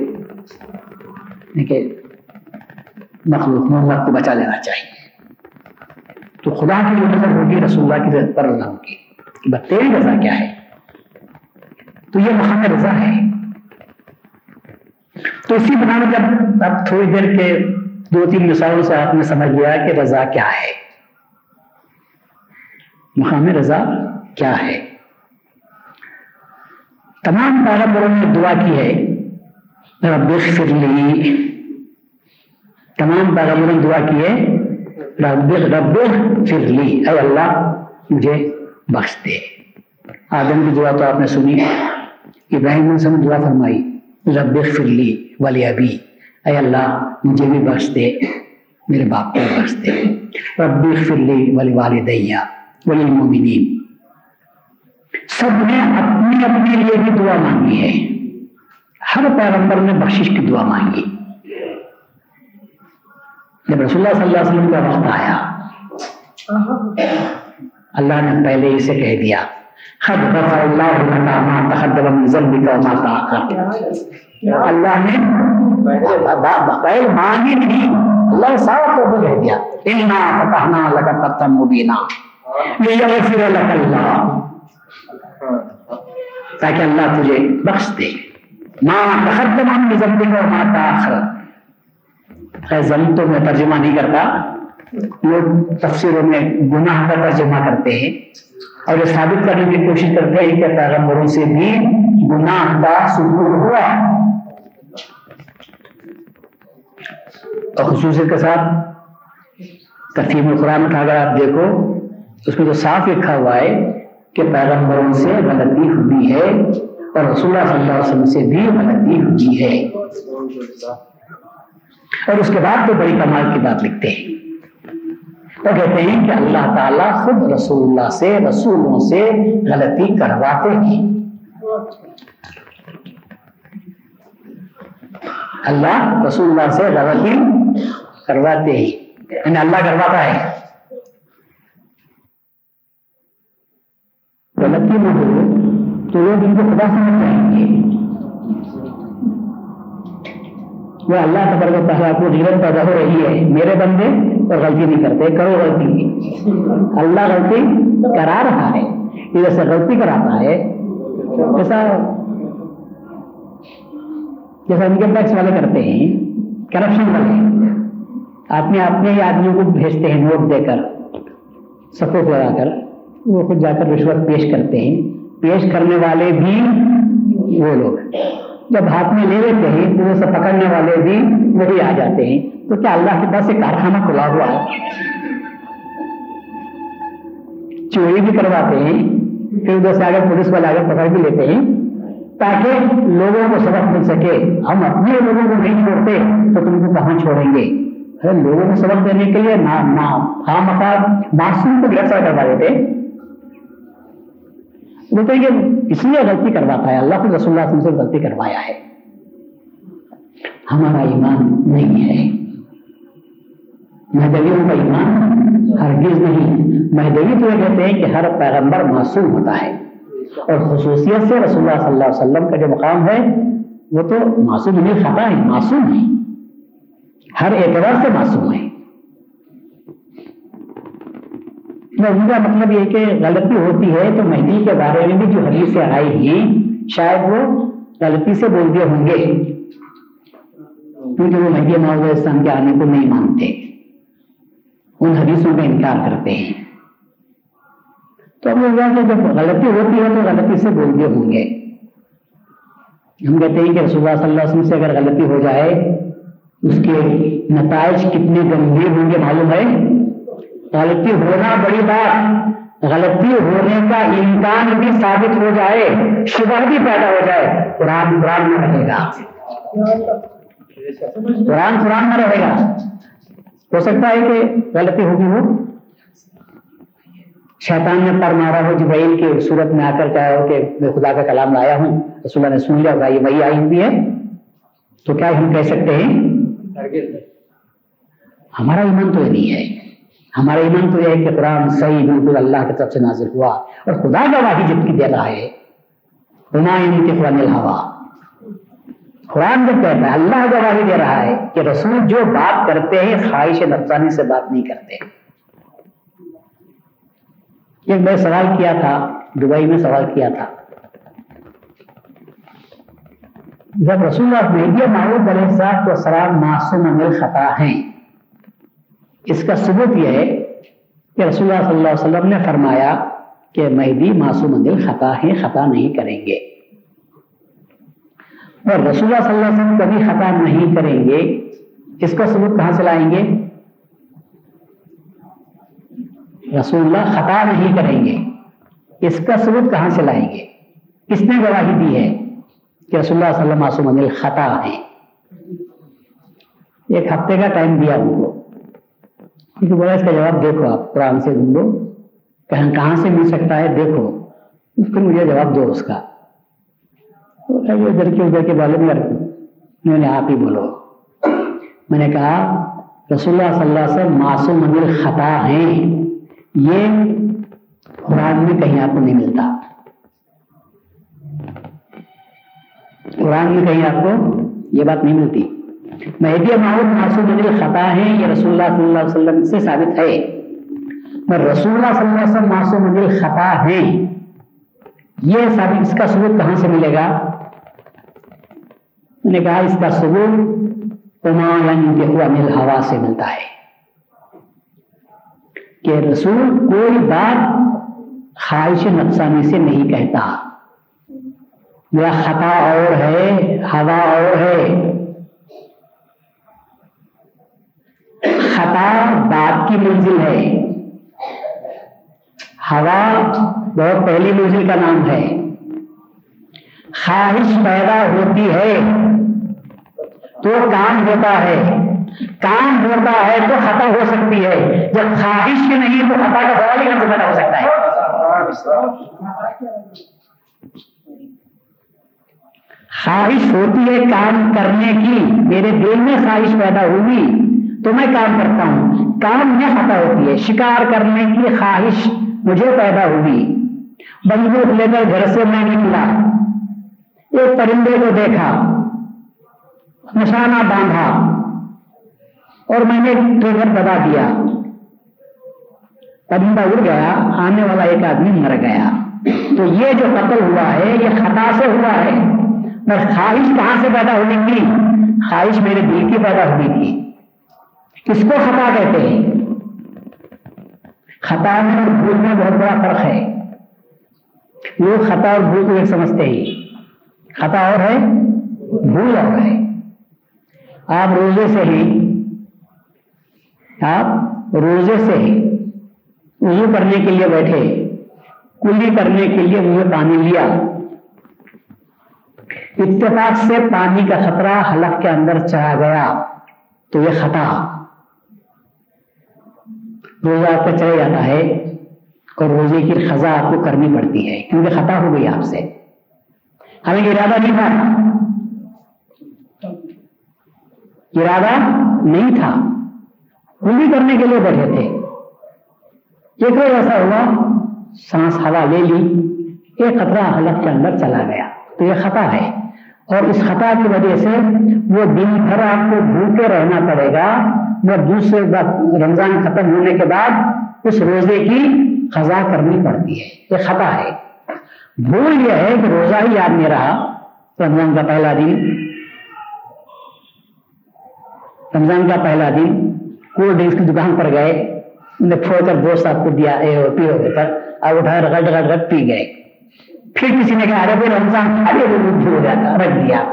مخلوق محمد کو بچا لینا چاہیے۔ تو خدا کی جو نظر ہوگی، رسول اللہ کی رضا پر رضا ہوگی۔ کہ تیری رضا کیا ہے؟ تو یہ مقام رضا ہے۔ تو اسی بنا میں جب اب تھوڑی دیر کے دو تین مثالوں سے آپ نے سمجھ لیا کہ رضا کیا ہے۔ مقام رضا کیا ہے۔ تمام پیغمبروں نے دعا کی ہے۔ رب اغفر لی۔ تمام پیغمبروں نے دعا کی ہے۔ رب رب اغفر لی۔ اے اللہ، مجھے بخش دے۔ آدم کی دعا تو آپ نے سنی۔ ابراہیم نے دعا فرمائی، رب اغفر لی ولی ابی۔ اے اللہ، مجھے بھی بخش دے، میرے باپ کو بخش دے۔ رب اغفر لی ولی ولی المؤمنین۔ سب نے اپنی اپنے لیے بھی دعا مانگی ہے۔ ہر پیغمبر نے بخشش کی دعا مانگی۔ جب رسول اللہ صلی اللہ علیہ وسلم کا وقت آیا، اللہ نے پہلے اسے کہہ دیا اللہ لنا ما تقدم من ذنبك وما تاخر اللہ نے پہلے مانگی نہیں. اللہ سارا تو کہہ دیا. انا فتحنا لك فتحا مبینا لیغفر لك اللہ تاکہ اللہ تجھے بخش دے. ما تقدم من ذنبك وما تاخر خیر تو میں ترجمہ نہیں کرتا. لوگ تفسیروں میں گناہ کا ترجمہ کرتے ہیں اور یہ ثابت کرنے کی کوشش کرتے ہیں کہ پیغمبروں سے بھی گناہ کا سلوک ہوا اور خصوصیت کے ساتھ تفیم القرآن کا اگر آپ دیکھو، اس میں تو صاف لکھا ہوا ہے کہ پیغمبروں سے غلطی ہوئی ہے اور رسول اللہ صلی اللہ علیہ وسلم سے بھی غلطی ہوئی ہے۔ اور اس کے بعد تو بڑی کمال کی بات لکھتے ہیں۔ وہ کہتے ہیں کہ اللہ تعالیٰ خود رسول اللہ سے، رسولوں سے غلطی کرواتے ہیں۔ اللہ رسول اللہ سے غلطی کرواتے ہیں۔ یعنی اللہ کرواتا ہے۔ غلطی نہ ہو تو لوگ ان کو خدا سمجھ جائیں گے وہ اللہ تبر تعالیٰ کو غیرت پیدا ہو رہی ہے۔ میرے بندے اور غلطی نہیں کرتے، کرو غلطی۔ اللہ غلطی کرا رہا ہے جیسے غلطی کراتا ہے، جیسا جیسا انکم ٹیکس والے کرتے ہیں، کرپشن والے۔ اپنے اپنے ہی آدمیوں کو بھیجتے ہیں نوٹ دے کر سپورٹ لگا کر، وہ خود جا کر رشوت پیش کرتے ہیں۔ پیش کرنے والے بھی وہ لوگ۔ جب ہاتھ میں لے لیتے ہیں تو اسے پکڑنے والے بھی وہی آ جاتے ہیں۔ تو کیا اللہ کے پاس ایک کارخانہ کھلا ہوا ہے؟ چوری بھی کرواتے ہیں، پھر ادھر سے آگے پولیس والے آگے پکڑ بھی لیتے ہیں۔ تاکہ لوگوں کو سبق مل سکے۔ ہم اپنے لوگوں کو نہیں چھوڑتے تو تم کو کہاں چھوڑیں گے؟ لوگوں کو سبق دینے کے لیے معصوم کو گرفتار کروا دیتے۔ بولتے ہیں کہ اس لیے غلطی کرواتا ہے، اللہ کو رسول اللہ سے غلطی کروایا ہے۔ ہمارا ایمان نہیں ہے۔ مہدویوں کا ایمان ہرگز نہیں۔ مہدوی تو یہ کہتے ہیں کہ ہر پیغمبر معصوم ہوتا ہے۔ اور خصوصیت سے رسول اللہ صلی اللہ علیہ وسلم کا جو مقام ہے، وہ تو معصوم نہیں خطا ہے معصوم ہے۔ ہر اعتبار سے معصوم ہے۔ ان کا مطلب یہ کہ غلطی ہوتی ہے تو مہدی کے بارے میں بھی جو حدیثیں آئی ہیں شاید وہ غلطی سے بول دیے ہوں گے۔ کیونکہ وہ مہدی معاوض اسلام کے آنے کو نہیں مانتے۔ ان حدیثوں کا انکار کرتے ہیں۔ تو اب یہ کہ جب غلطی ہوتی ہے تو غلطی سے بول دیے ہوں گے۔ ہم کہتے ہیں کہ رسول اللہ صلی اللہ علیہ وسلم سے اگر غلطی ہو جائے، اس کے نتائج کتنے گمبھیر ہوں گے معلوم ہے؟ غلطی ہونا بڑی بات، غلطی ہونے کا امکان بھی ثابت ہو جائے، شبہ بھی پیدا ہو جائے، قرآن قرآن میں رہے گا۔ قرآن قرآن میں رہے گا۔ ہو سکتا ہے کہ غلطی ہوگی وہ شیطان نے پر مارا ہو، جبرائیل کی صورت میں آ کر کہا ہو کہ میں خدا کا کلام لایا ہوں، رسول اللہ نے سن لیا ہوگا یہ وہی آئی ہوئی ہے۔ تو کیا ہم کہہ سکتے ہیں؟ ہمارا ایمان تو یہ نہیں ہے۔ ہمارا ایمان تو یہ ہے کہ قرآن صحیح بالکل اللہ کی طرف سے نازل ہوا اور خدا گواہی جب کی دے رہا ہے۔ ہمایوں کے قرآن الحوا قرآن جب کہتا ہے، اللہ گواہی دے رہا ہے کہ رسول جو بات کرتے ہیں، خواہش نفسانی سے بات نہیں کرتے۔ ایک میں سوال کیا تھا، دبئی میں سوال کیا تھا۔ جب رسول اللہ معروف علیہ صاحب تو سلام معصوم عمل خطا ہیں۔ اس کا ثبوت یہ ہے کہ رسول اللہ صلی اللہ علیہ وسلم نے فرمایا کہ مہدی معصوم دل خطا ہیں، خطا نہیں کریں گے۔ اور رسول اللہ صلی اللہ علیہ وسلم کبھی خطا نہیں کریں گے، اس کا ثبوت کہاں سے لائیں گے؟ رسول اللہ خطا نہیں کریں گے، اس کا ثبوت کہاں سے لائیں گے؟ کس نے گواہی دی ہے کہ رسول اللہ صلی اللہ علیہ وسلم معصوم خطا ہے ایک ہفتے کا ٹائم دیا ان کو۔ کیونکہ بولا اس کا جواب دیکھو آپ، قرآن سے ڈھونڈو کہیں کہاں سے مل سکتا ہے، دیکھو۔ اس کو مجھے جواب دو اس کا۔ ادھر کے ادھر کے بارے میں میں نے آپ ہی بولو۔ میں نے کہا، رسول اللہ صلی اللہ علیہ وسلم معصوم امیر خطا ہیں۔ یہ قرآن میں کہیں آپ کو نہیں ملتا۔ قرآن میں کہیں آپ کو یہ بات نہیں ملتی۔ مہدی معروف معصوم علی خطا ہے، یہ رسول اللہ صلی اللہ علیہ وسلم سے ثابت ہے۔ پر رسول اللہ صلی اللہ علیہ وسلم معصوم علی خطا ہے، یہ ثابت اس کا ثبوت کہاں سے ملے گا؟ میں نے کہا اس کا ثبوت امال ہوا سے ملتا ہے۔ کہ رسول کوئی بات خواہش نفسانی سے نہیں کہتا۔ میرا خطا اور ہے، ہوا اور ہے۔ خطا بات کی منزل ہے۔ ہوا بہت پہلی منزل کا نام ہے۔ خواہش پیدا ہوتی ہے تو کام ہوتا ہے۔ کام ہوتا ہے تو خطا ہو سکتی ہے۔ جب خواہش کی نہیں تو خطا کا سوال ہی پیدا ہو سکتا ہے۔ خواہش ہوتی ہے کام کرنے کی۔ میرے دل میں خواہش پیدا ہوگی تو میں کام کرتا ہوں۔ کام میں خطا ہوتی ہے۔ شکار کرنے کی خواہش مجھے پیدا ہوگی بندوق لے کر گھر سے میں نکلا ایک پرندے کو دیکھا۔ نشانہ باندھا۔ اور میں نے ٹریگر دبا دیا۔ پرندہ اڑ گیا۔ آنے والا ایک آدمی مر گیا۔ تو یہ جو قتل ہوا ہے، یہ خطا سے ہوا ہے۔ میں خواہش کہاں سے پیدا ہوئی تھی خواہش میرے دل کی پیدا ہوئی تھی۔ کس کو خطا کہتے ہیں۔ خطا میں اور بھول میں بہت بڑا فرق ہے۔ لوگ خطا اور بھول کو ایک سمجھتے ہی۔ خطا اور ہے، بھول اور ہے۔ آپ روزے سے ہی، آپ روزے سے ہی وضو کرنے کے لیے بیٹھے، کلی کرنے کے لیے منہ پانی لیا۔ اتفاق سے پانی کا خطرہ حلق کے اندر چلا گیا۔ تو یہ خطا۔ روزہ آپ کا چلے جاتا ہے اور روزے کی خزا آپ کو کرنی پڑتی ہے، کیونکہ خطا ہو گئی آپ سے۔ حالانکہ ارادہ نہیں تھا۔ ارادہ نہیں تھا۔ کلی کرنے کے لیے بیٹھے تھے۔ ایک بار ایسا ہوا، سانس ہوا لے لی، ایک خطرہ حلق کے اندر چلا گیا۔ تو یہ خطا ہے۔ اور اس خطا کی وجہ سے وہ دن بھر آپ کو بھوکے رہنا پڑے گا۔ وہ دوسرے رمضان ختم ہونے کے بعد اس روزے کی خزا کرنی پڑتی ہے، یہ خطا ہے۔ بھول یہ ہے کہ روزہ ہی یاد نہیں رہا۔ رمضان کا پہلا دن۔ رمضان کا پہلا دن۔ کولڈ ڈرنکس کی دکان پر گئے۔ انہیں پھوڑ کر دوست آپ کو دیا پیو کر اب اٹھا، رگڑ رگڑ رگڑ، پی گئے۔ پھر کسی نے کہا، ارے وہ رمضان ارے وہ ہو جاتا رکھ دیا۔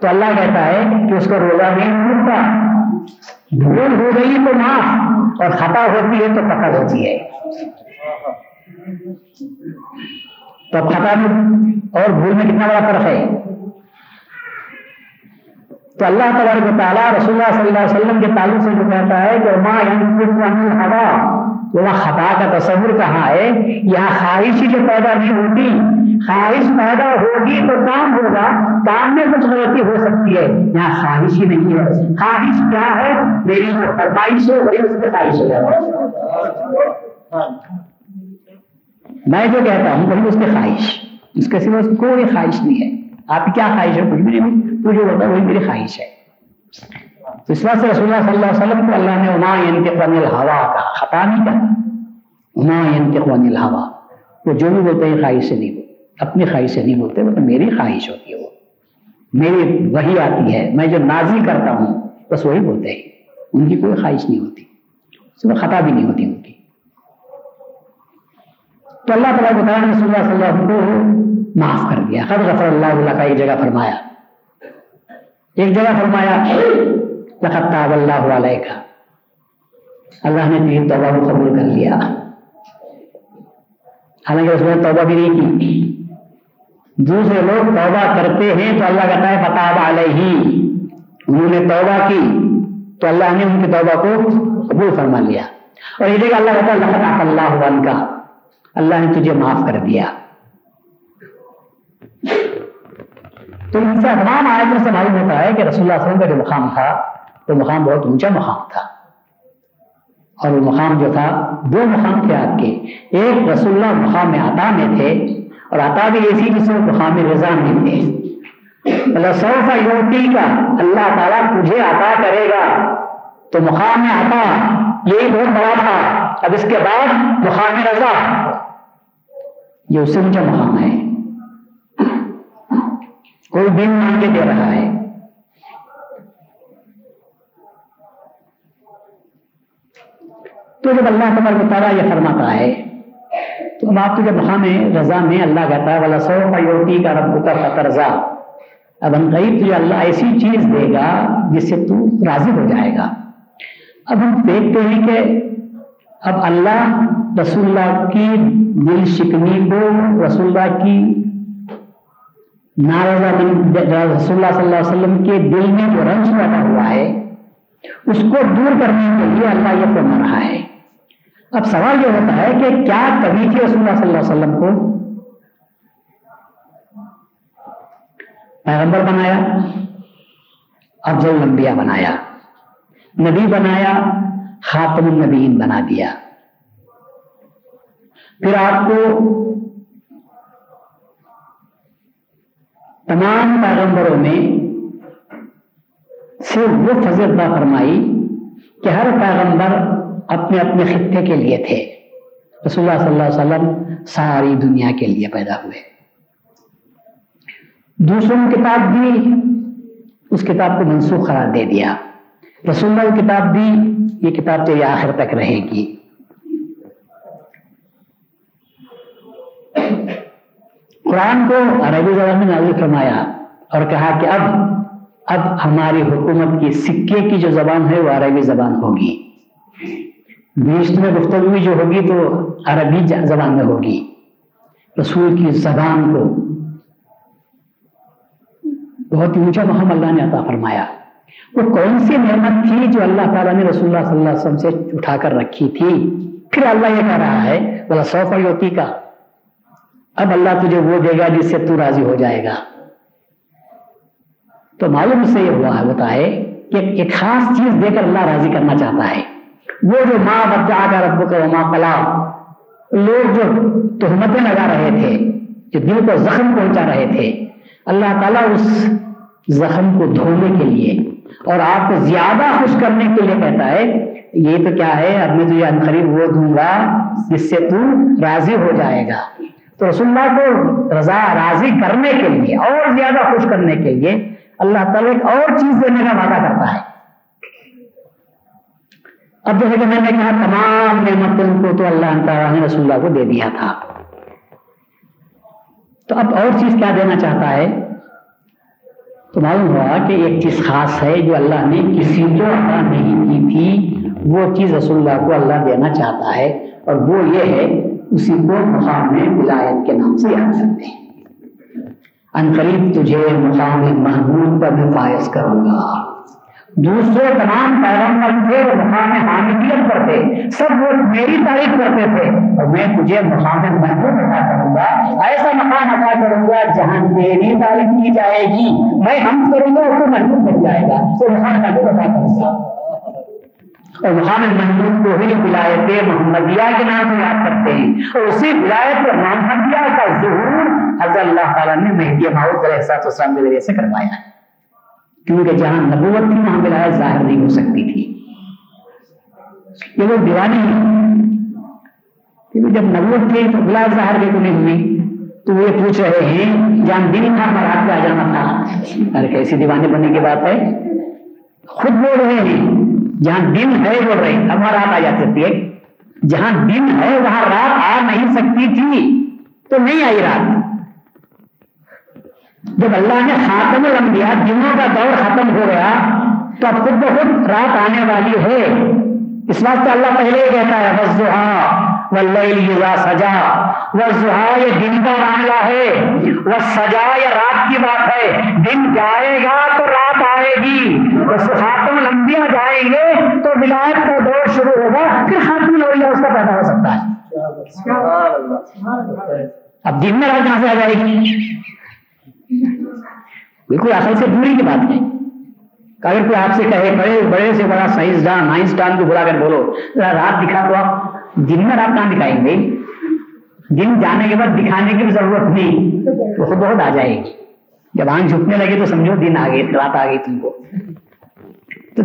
تو اللہ کہتا ہے کہ اس کو روزہ نہیں ٹوٹتا بھول ہو گئی تو معاف اور خطا ہوتی ہے تو پکڑ ہوتی ہے۔ تو خطا میں اور بھول میں کتنا بڑا فرق ہے؟ تو اللہ تبارک تعالیٰ رسول اللہ صلی اللہ علیہ وسلم کے تعلق سے جو کہتا ہے کہ ماں ہوا وہاں خطا کا تصور کہاں ہے؟ یہاں خواہش ہی جو پیدا نہیں ہوتی خواہش پیدا ہوگی تو کام ہوگا، کام میں کچھ غلطی ہو سکتی ہے۔ یہاں خواہش ہی نہیں ہے۔ خواہش کیا ہے؟ میری جو فرمائش ہے وہی اس کی خواہش ہے۔ میں جو کہتا ہوں، وہی اس کی خواہش۔ اس کے سوا کوئی خواہش نہیں ہے۔ آپ کی کیا خواہش ہے؟ کچھ بھی نہیں۔ تو جو ہوتا ہے وہی میری خواہش ہے۔ اس وقت رسول اللہ صلی اللہ علیہ وسلم کو اللہ نے اما ينتقن الہوا کا خطا نہیں کہا اما ينتقن الہوا وہ جو بھی بولتے ہیں، خواہش سے نہیں اپنی خواہش سے نہیں بولتے وہ تو میری خواہش ہوتی ہے وہ۔ میری وہی آتی ہے، میں جو نازی کرتا ہوں، بس وہی بولتے ہیں۔ ان کی کوئی خواہش نہیں ہوتی۔ اس میں خطا بھی نہیں ہوتی ان کی۔ تو اللہ تعالیٰ بتا رسول اللہ صلی اللہ علیہ وسلم کو معاف کر دیا۔ خد غفر اللہ اللہ کا ایک جگہ فرمایا۔ ایک جگہ فرمایا، لقد تاب اللہ علیہ کا اللہ نے تین توبہ کو قبول کر لیا۔ حالانکہ اس نے توبہ بھی نہیں کی۔ دوسرے لوگ توبہ کرتے ہیں تو اللہ کہتا ہے فتاب علیہ۔ انہوں نے توبہ کی تو اللہ نے ان کی توبہ کو قبول فرما لیا۔ اور یہ جگہ اللہ کہتا ہے لقد اللہ عنہ کا اللہ نے تجھے معاف کر دیا۔ تو ان سے تمام آیتوں سے معلوم ہوتا ہے کہ رسول اللہ علیہ وسلم کا جو مقام تھا، وہ مقام بہت اونچا مقام تھا۔ اور وہ مقام جو تھا، دو مقام تھے آپ کے۔ ایک رسول اللہ مقام عطا میں تھے اور عطا بھی ایسی جس میں مقام رضا میں تھے۔ اللہ یوٹی کا اللہ تعالیٰ تجھے عطا کرے گا۔ تو مقام عطا یہی بہت بڑا تھا۔ اب اس کے بعد مقام رضا۔ یہ اس سے اونچا مقام ہے۔ کوئی دن مان کے دے رہا ہے۔ تو جب اللہ تبر تعالیٰ یہ فرماتا ہے تو اب آپ کو جب مقام رضا میں اللہ کہتا ہے والا سو یوتی کا رب کا فتح رضا اب ہم غریب تجھے اللہ ایسی چیز دے گا جس سے تو راضی ہو جائے گا۔ اب ہم دیکھتے ہیں کہ اب اللہ رسول اللہ کی دل شکنی کو رسول اللہ کی ناراضہ رسول اللہ صلی اللہ علیہ وسلم کے دل میں جو رنج بیٹھا ہوا ہے، اس کو دور کرنے کے لیے اللہ یہ فرما رہا ہے۔ اب سوال یہ ہوتا ہے کہ کیا کبھی تھی رسول اللہ صلی اللہ علیہ وسلم کو؟ پیغمبر بنایا، افضل الانبیاء بنایا، نبی بنایا، خاتم النبیین بنا دیا۔ پھر آپ کو تمام پیغمبروں میں صرف وہ فضل فرمائی کہ ہر پیغمبر اپنے اپنے خطے کے لیے تھے۔ رسول اللہ صلی اللہ علیہ وسلم ساری دنیا کے لیے پیدا ہوئے۔ دوسروں کتاب بھی اس کتاب کو منسوخ قرار دے دیا۔ رسول اللہ کتاب بھی یہ کتاب تو یہ آخر تک رہے گی۔ قرآن کو عربی زبان میں نازل فرمایا اور کہا کہ اب اب ہماری حکومت کی سکے کی جو زبان ہے، وہ عربی زبان ہوگی۔ بیچ میں گفتگو جو ہوگی تو عربی زبان میں ہوگی۔ رسول کی زبان کو۔ بہت ہی اونچا مہم اللہ نے عطا فرمایا۔ وہ کون سی نعمت تھی جو اللہ تعالیٰ نے رسول اللہ صلی اللہ علیہ وسلم سے اٹھا کر رکھی تھی؟ پھر اللہ یہ کہہ رہا ہے بولا سو فیوتی کا۔ اب اللہ تجھے وہ دے گا جس سے تو راضی ہو جائے گا۔ تو معلوم سے یہ ہوا ہے، ہوتا ہے کہ ایک خاص چیز دے کر اللہ راضی کرنا چاہتا ہے۔ وہ جو ماں بچہ کا رب کا ماں پلا لوگ جو تہمتیں لگا رہے تھے، جو دل کو زخم پہنچا رہے تھے، اللہ تعالیٰ اس زخم کو دھونے کے لیے اور آپ کو زیادہ خوش کرنے کے لیے کہتا ہے، یہ تو کیا ہے، اب میں تجھے انقریب وہ دوں گا جس سے تو راضی ہو جائے گا۔ تو رسول اللہ کو رضا راضی کرنے کے لیے اور زیادہ خوش کرنے کے لیے اللہ تعالیٰ ایک اور چیز دینے کا وعدہ کرتا ہے۔ اب جیسے کہ میں نے کہا تمام نعمتوں کو تو اللہ تعالیٰ نے رسول اللہ کو دے دیا تھا۔ تو اب اور چیز کیا دینا چاہتا ہے؟ تو معلوم ہوا کہ ایک چیز خاص ہے جو اللہ نے کسی کو عطا نہیں کی تھی، وہ چیز رسول اللہ کو اللہ دینا چاہتا ہے اور وہ یہ ہے، اسی کو مقام ولایت کے نام سے یاد کرتے ہیں۔ قریب تجھے مقام محمود پر بھی فائز کروں گا۔ دوسرے تمام پیغمبر تھے وہ مقام حامدیت پر تھے سب وہ میری تعریف کرتے تھے۔ اور میں تجھے مقام محبوب عطا کروں گا، ایسا مقام عطا کروں گا جہاں میری تعریف کی جائے گی۔ میں ہم کروں گا، تو محبوب بن جائے گا۔ تو مقام محبوب عطا کروں گا۔ اور محمد محمود کو ہی ولایت محمدیہ کے نام سے یاد کرتے ہیں۔ اور اسی ولایت محمدیہ کا ظہور حضرت اللہ تعالیٰ نے مہدی محمود علیہ السلام کے ذریعے سے کروایا۔ ہے کیونکہ جہاں نبوت تھی، وہاں ولایت ظاہر نہیں ہو سکتی تھی۔ یہ وہ دیوانی ہے کیونکہ جب نبوت تھی تو ولایت ظاہر کے نہیں ہوئی تو یہ پوچھ رہے ہیں جہاں دن تھا مراد پہ آ جانا تھا۔ ارے کیسی دیوانے بننے کی بات ہے؟ خود بول رہے ہیں۔ جہاں دن ہے وہ رہی اب وہاں رات آ جا سکتی ہے۔ جہاں دن ہے، وہاں رات آ نہیں سکتی تھی۔ تو نہیں آئی رات۔ جب اللہ نے خاتم الانبیاء دنوں کا دور ختم ہو گیا تو اب خود بخود رات آنے والی ہے۔ اس واسطے اللہ پہلے ہی کہتا ہے واللیل سجا وہ یہ دن کا معاملہ ہے وہ سجا یا رات کی بات ہے۔ دن جائے گا تو رات آئے گی۔ خاتم لمبیاں جائیں گے تو ولایت کا دور شروع ہوگا پھر خاتم لویا اس کا پیدا ہو سکتا ہے۔ اب دن میں رات کہاں سے آ جائے گی؟ بالکل اصل سے دوری کی بات ہے۔ اگر کوئی آپ سے کہے، بڑے بڑے سے بڑا سائنسدان آئنسٹان کو بلا کر بولو رات دکھا تو آپ دن میں رات کہاں دکھائیں گے؟ دن جانے کے بعد دکھانے کی بھی ضرورت نہیں، تو خود بہت آ جائے گی۔ جب آنکھ جھکنے لگے تو سمجھو، دن آ گئی رات آ گئی تم کو۔ تو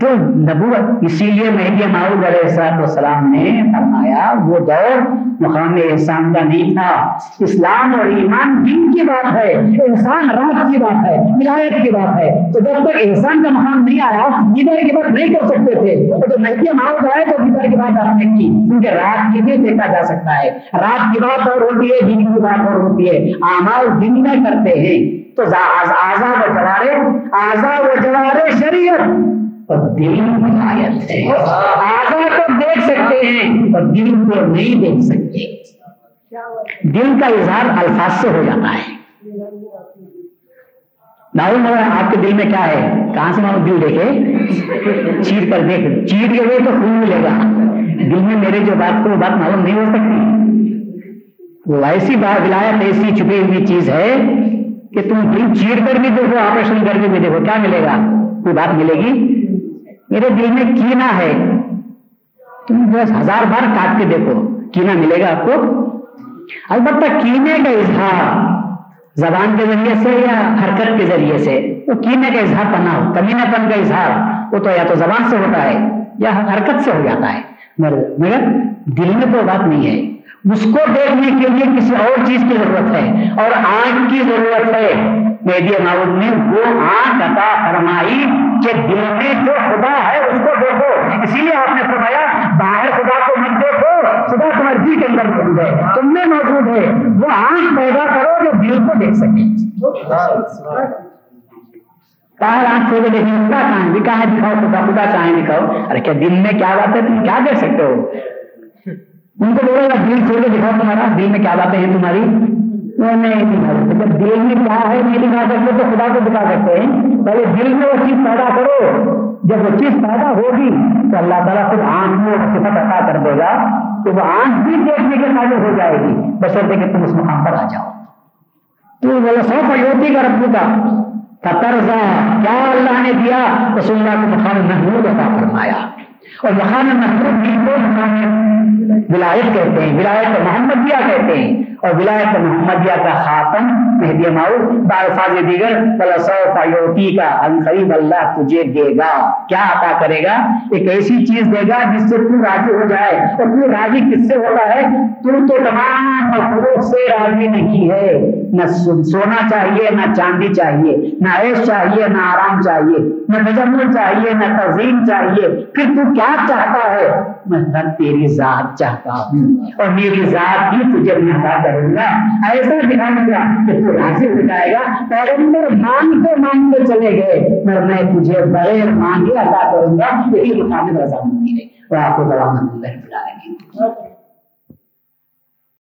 تو نبوت اسی لیے مہدی معود علیہ السلام نے فرمایا، وہ دور مقام احسان کا نہیں تھا۔ اسلام اور ایمان دین کی بات ہے، انسان رات کی بات ہے ولایت کی بات ہے۔ تو جب تک احسان کا مقام نہیں آیا گدر کی بات نہیں کر سکتے تھے۔ تو جب مہدی معود آئے تو گدر کی بات آپ نے کی۔ کیونکہ رات کی بھی دیکھا جا سکتا ہے۔ رات کی بات اور ہوتی ہے دن کی بات اور ہوتی ہے۔ اعمال دن میں کرتے ہیں۔ تو آزاد و جوارے آزاد و جوارے شریعت۔ اور دل ہدایت ہے۔ آگا تو دیکھ سکتے ہیں اور دل کو نہیں دیکھ سکتے۔ دل کا اظہار الفاظ سے ہو جاتا ہے۔ معلوم ہو آپ کے دل میں کیا ہے؟ کہاں سے معلوم دل دیکھے؟ چیٹ کر دیکھ۔ چیٹ کے ہوئے تو خون ملے گا۔ دل میں میرے جو بات کو وہ بات معلوم نہیں ہو سکتی۔ وہ ایسی بات ولایت ایسی چھپی ہوئی چیز ہے کہ تم دل چیڑ کر بھی دیکھو، آپریشن کر کے بھی دیکھو۔ کیا ملے گا؟ کوئی بات ملے گی؟ میرے دل میں کینا ہے۔ تم بس ہزار بار کاٹ کے دیکھو، کینا ملے گا آپ کو؟ البتہ کینے کا اظہار زبان کے ذریعے سے یا حرکت کے ذریعے سے؟ وہ کینے کا اظہار کرنا ہو کمینہ پن کا اظہار، وہ تو یا تو زبان سے ہوتا ہے یا حرکت سے ہو جاتا ہے۔ مگر دل میں تو بات نہیں ہے۔ اس کو دیکھنے کے لیے کسی اور چیز کی ضرورت ہے اور آنکھ کی ضرورت ہے۔ میڈیا معاون نے وہ آنکھ عطا فرمائی۔ کہ دل میں جو خدا ہے، اس کو دیکھو۔ اسی لیے آپ نے فرمایا، باہر خدا کو مت دیکھو، خدا تمہاری دل کے اندر موجود ہے۔ تم میں موجود ہے۔ وہ آنکھ پیدا کرو جو دل کو دیکھ سکے۔ کہا آنکھ چھوڑ کے دیکھیں خدا کہاں بھی کہاں دکھاؤ، خدا خدا چاہیں دکھاؤ۔ ارے، کیا دل میں کیا بات ہے؟ تم کیا دیکھ سکتے ہو؟ ان کو بولے گا دل چھوڑ کے دکھاؤ تمہارا۔ دل میں کیا باتیں ہیں تمہاری؟ جب دل میں کیا ہے نہیں دکھا سکتے تو خدا کو دکھا سکتے ہیں۔ پہلے دل میں وہ چیز پیدا کرو۔ جب وہ چیز پیدا ہوگی تو اللہ تعالیٰ خود آنکھ میں صفت عطا کر دے گا تو وہ آنکھ بھی دیکھنے کے قابل ہو جائے گی۔ بشرطے کہ تم اس مقام پر آ جاؤ۔ تو بولے سو پیوتی کا رب کا قطرزا کیا اللہ نے دیا؟ رسول اللہ کو مقام محمود عطا فرمایا۔ اور مقام محمود بھی کو مقام ولایت کہتے ہیں، ولایت محمدیہ کہتے ہیں۔ اور ولایت محمدیہ کا خاتم مہدی ماؤ بالفاظ دیگر فیوتی کا قریب اللہ تجھے دے گا۔ کیا عطا کرے گا؟ ایک ایسی چیز دے گا جس سے تو راضی ہو جائے۔ اور تو راضی کس سے ہوتا ہے؟ تو تو تمام مخلوق سے راضی نہیں ہے۔ نہ سونا چاہیے، نہ چاندی چاہیے، نہ عیش چاہیے، نہ آرام چاہیے، نہ تجمل چاہیے، نہ تزئین چاہیے۔ پھر تو کیا چاہتا ہے؟ میں تیری ذات چاہتا ہوں اور میری ذات ہی تجھے میں عطا کروں گا۔ ایسا دکھاؤں گا کہ تو راضی ہو جائے گا، پیغمبر مانگتے مانگتے چلے گئے میں میں تجھے بغیر مانگے عطا کروں گا، یہی مقابل رضا مندی ہے۔ اور آپ کو دوا مند بلائیں گے